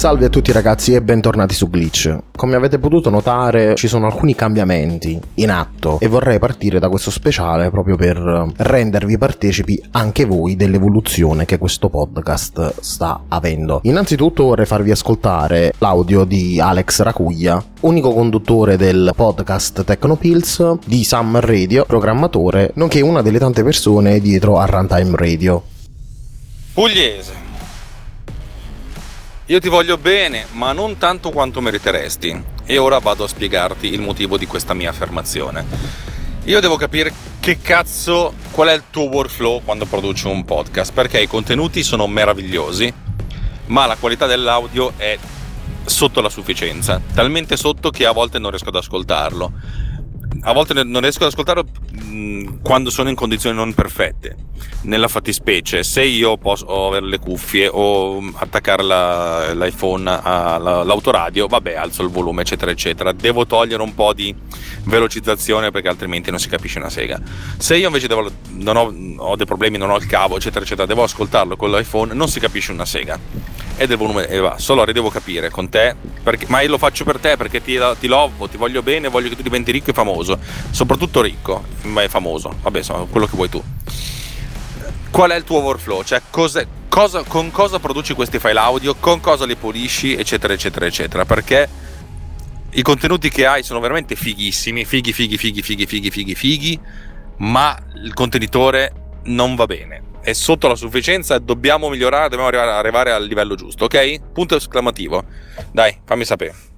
Salve a tutti ragazzi e bentornati su Glitch. Come avete potuto notare ci sono alcuni cambiamenti in atto e vorrei partire da questo speciale proprio per rendervi partecipi anche voi dell'evoluzione che questo podcast sta avendo. Innanzitutto vorrei farvi ascoltare l'audio di Alex Racuglia, unico conduttore del podcast Tecnopills di Summer Radio, programmatore, nonché una delle tante persone dietro a Runtime Radio. Pugliese. Io ti voglio bene, ma non tanto quanto meriteresti. E ora vado a spiegarti il motivo di questa mia affermazione. Io devo capire che cazzo, qual è il tuo workflow quando produci un podcast, perché i contenuti sono meravigliosi, ma la qualità dell'audio è sotto la sufficienza, talmente sotto che a volte non riesco ad ascoltarlo. A volte non riesco ad ascoltarlo quando sono in condizioni non perfette. Nella fattispecie, se io posso avere le cuffie o attaccare la, l'iPhone all'autoradio, vabbè, alzo il volume, eccetera, eccetera. Devo togliere un po' di velocizzazione perché altrimenti non si capisce una sega. Se io invece devo, ho, ho dei problemi, non ho il cavo, eccetera, eccetera, devo ascoltarlo con l'iPhone, non si capisce una sega. E del volume e va. Solo devo capire con te, perché, ma io lo faccio per te perché ti, ti lovo, ti voglio bene, voglio che tu diventi ricco e famoso. Soprattutto ricco, ma è famoso. Vabbè, insomma, quello che vuoi tu. Qual è il tuo workflow? Cioè, cosa, con cosa produci questi file audio, con cosa li pulisci, eccetera, eccetera, eccetera. Perché i contenuti che hai sono veramente fighissimi, fighi, fighi, fighi, fighi, fighi, fighi, fighi, ma il contenitore non va bene. È sotto la sufficienza e dobbiamo migliorare, dobbiamo arrivare, arrivare al livello giusto, ok? Punto esclamativo. Dai, fammi sapere.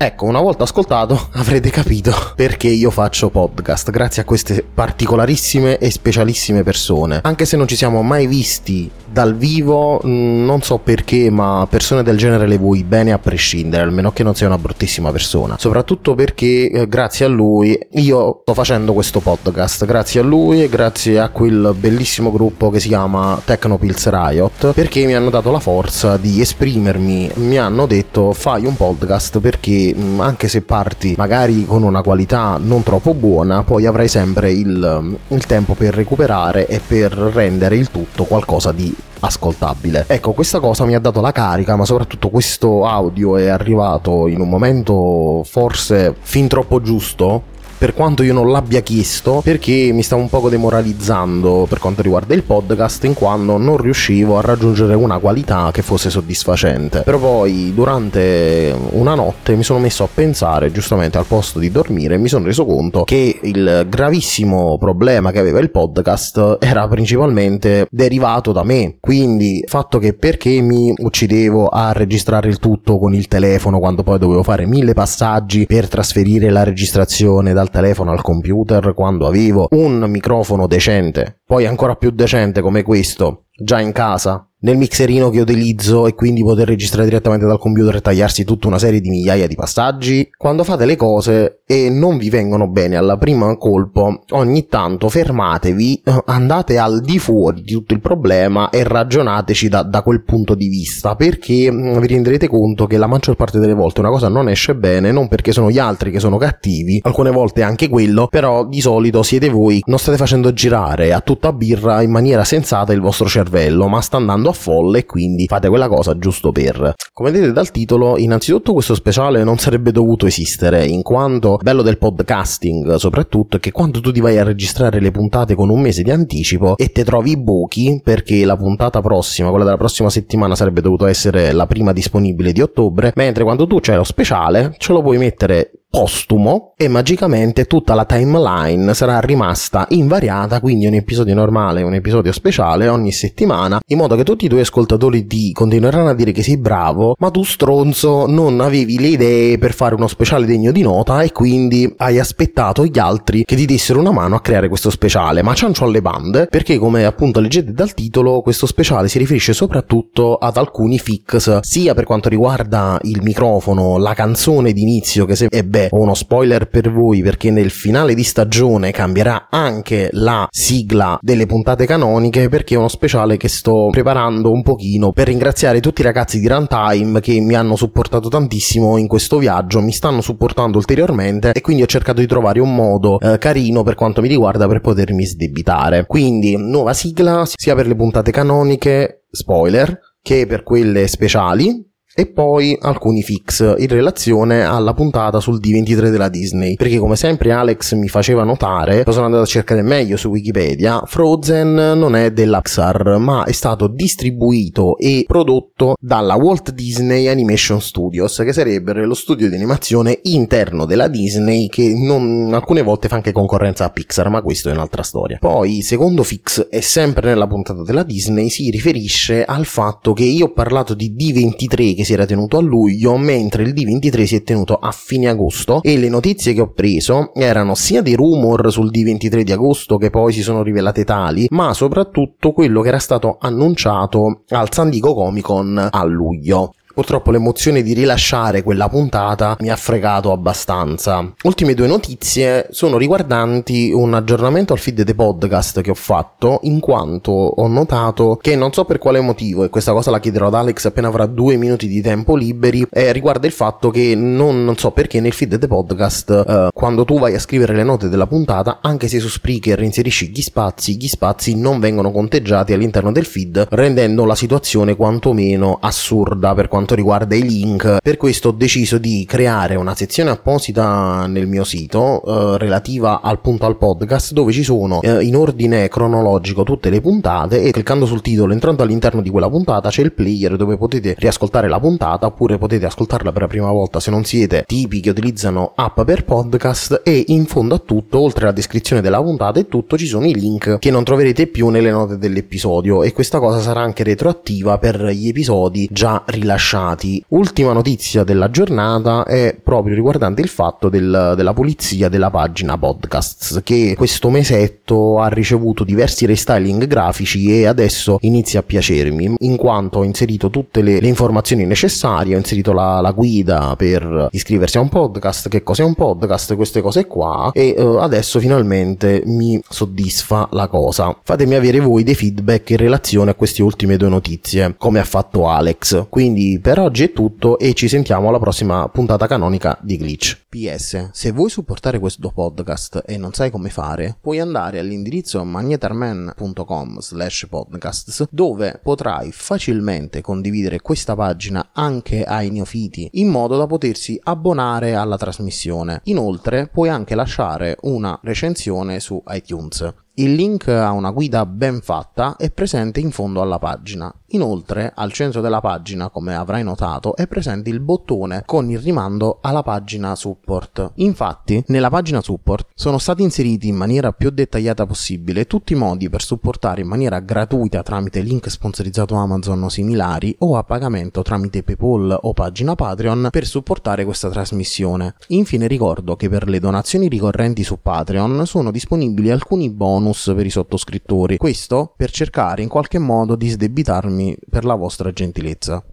Ecco, una volta ascoltato avrete capito perché io faccio podcast, grazie a queste particolarissime e specialissime persone. Anche se non ci siamo mai visti dal vivo, non so perché, ma persone del genere le vuoi bene a prescindere, almeno che non sei una bruttissima persona. Soprattutto perché eh, grazie a lui io sto facendo questo podcast, grazie a lui e grazie a quel bellissimo gruppo che si chiama Technopills Riot, perché mi hanno dato la forza di esprimermi, mi hanno detto fai un podcast perché anche se parti magari con una qualità non troppo buona, poi avrai sempre il, il tempo per recuperare e per rendere il tutto qualcosa di ascoltabile. Ecco, questa cosa mi ha dato la carica, ma soprattutto questo audio è arrivato in un momento forse fin troppo giusto per quanto io non l'abbia chiesto, perché mi stavo un poco demoralizzando per quanto riguarda il podcast, in quanto non riuscivo a raggiungere una qualità che fosse soddisfacente. Però poi, durante una notte, mi sono messo a pensare, giustamente al posto di dormire, mi sono reso conto che il gravissimo problema che aveva il podcast era principalmente derivato da me. Quindi, fatto che perché mi uccidevo a registrare il tutto con il telefono quando poi dovevo fare mille passaggi per trasferire la registrazione dal telefono al computer quando avevo un microfono decente, poi ancora più decente come questo, già in casa, nel mixerino che utilizzo e quindi poter registrare direttamente dal computer e tagliarsi tutta una serie di migliaia di passaggi. Quando fate le cose e non vi vengono bene alla prima colpo, ogni tanto fermatevi, andate al di fuori di tutto il problema e ragionateci da, da quel punto di vista, perché vi renderete conto che la maggior parte delle volte una cosa non esce bene, non perché sono gli altri che sono cattivi, alcune volte anche quello, però di solito siete voi, non state facendo girare a tutta birra in maniera sensata il vostro cervello, ma sta andando a folle quindi fate quella cosa giusto per. Come vedete dal titolo, innanzitutto questo speciale non sarebbe dovuto esistere, in quanto bello del podcasting soprattutto è che quando tu ti vai a registrare le puntate con un mese di anticipo e te trovi i buchi perché la puntata prossima, quella della prossima settimana sarebbe dovuto essere la prima disponibile di ottobre, mentre quando tu c'è lo speciale ce lo puoi mettere postumo e magicamente tutta la timeline sarà rimasta invariata, quindi un episodio normale e un episodio speciale ogni settimana, in modo che tutti i tuoi ascoltatori ti continueranno a dire che sei bravo, ma tu stronzo non avevi le idee per fare uno speciale degno di nota e quindi hai aspettato gli altri che ti dessero una mano a creare questo speciale, ma ciancio alle bande, perché come appunto leggete dal titolo, questo speciale si riferisce soprattutto ad alcuni fix, sia per quanto riguarda il microfono, la canzone d'inizio che se è beh, ho uno spoiler per voi perché nel finale di stagione cambierà anche la sigla delle puntate canoniche perché è uno speciale che sto preparando un pochino per ringraziare tutti i ragazzi di Runtime che mi hanno supportato tantissimo in questo viaggio, mi stanno supportando ulteriormente e quindi ho cercato di trovare un modo eh, carino per quanto mi riguarda per potermi sdebitare. Quindi nuova sigla sia per le puntate canoniche, spoiler, che per quelle speciali e poi alcuni fix in relazione alla puntata sul D23 della Disney, perché come sempre Alex mi faceva notare, lo sono andato a cercare meglio su Wikipedia, Frozen non è della Pixar, ma è stato distribuito e prodotto dalla Walt Disney Animation Studios, che sarebbe lo studio di animazione interno della Disney che non, alcune volte fa anche concorrenza a Pixar, ma questo è un'altra storia. Poi, secondo fix, è sempre nella puntata della Disney, si riferisce al fatto che io ho parlato di D23 che si era tenuto a luglio, mentre il D23 si è tenuto a fine agosto e le notizie che ho preso erano sia dei rumor sul D23 di agosto che poi si sono rivelate tali, ma soprattutto quello che era stato annunciato al San Diego Comic Con a luglio. Purtroppo l'emozione di rilasciare quella puntata mi ha fregato abbastanza. Ultime due notizie sono riguardanti un aggiornamento al feed dei podcast che ho fatto, in quanto ho notato che non so per quale motivo, e questa cosa la chiederò ad Alex appena avrà due minuti di tempo liberi, eh, riguarda il fatto che non, non, so perché nel feed dei podcast, eh, quando tu vai a scrivere le note della puntata, anche se su Spreaker inserisci gli spazi, gli spazi non vengono conteggiati all'interno del feed, rendendo la situazione quantomeno assurda per quanto quanto riguarda i link. Per questo ho deciso di creare una sezione apposita nel mio sito eh, relativa al punto al podcast dove ci sono eh, in ordine cronologico tutte le puntate e cliccando sul titolo entrando all'interno di quella puntata c'è il player dove potete riascoltare la puntata oppure potete ascoltarla per la prima volta se non siete tipi che utilizzano app per podcast e in fondo a tutto oltre alla descrizione della puntata e tutto ci sono i link che non troverete più nelle note dell'episodio e questa cosa sarà anche retroattiva per gli episodi già rilasciati aggiornati. Ultima notizia della giornata è proprio riguardante il fatto del, della pulizia della pagina podcasts che questo mesetto ha ricevuto diversi restyling grafici e adesso inizia a piacermi in quanto ho inserito tutte le, le informazioni necessarie, ho inserito la, la, guida per iscriversi a un podcast, che cos'è un podcast, queste cose qua e uh, adesso finalmente mi soddisfa la cosa. Fatemi avere voi dei feedback in relazione a queste ultime due notizie, come ha fatto Alex. Quindi per oggi è tutto e ci sentiamo alla prossima puntata canonica di Glitch. PS, se vuoi supportare questo podcast e non sai come fare, puoi andare all'indirizzo magnetarman.com slash podcasts dove potrai facilmente condividere questa pagina anche ai neofiti in modo da potersi abbonare alla trasmissione. Inoltre puoi anche lasciare una recensione su iTunes. Il link a una guida ben fatta è presente in fondo alla pagina. Inoltre, al centro della pagina, come avrai notato, è presente il bottone con il rimando alla pagina support. Infatti, nella pagina support sono stati inseriti in maniera più dettagliata possibile tutti i modi per supportare in maniera gratuita tramite link sponsorizzato Amazon o similari o a pagamento tramite PayPal o pagina Patreon per supportare questa trasmissione. Infine ricordo che per le donazioni ricorrenti su Patreon sono disponibili alcuni bonus bonus per i sottoscrittori. Questo per cercare in qualche modo di sdebitarmi per la vostra gentilezza.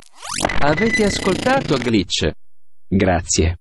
Avete ascoltato Glitch? Grazie.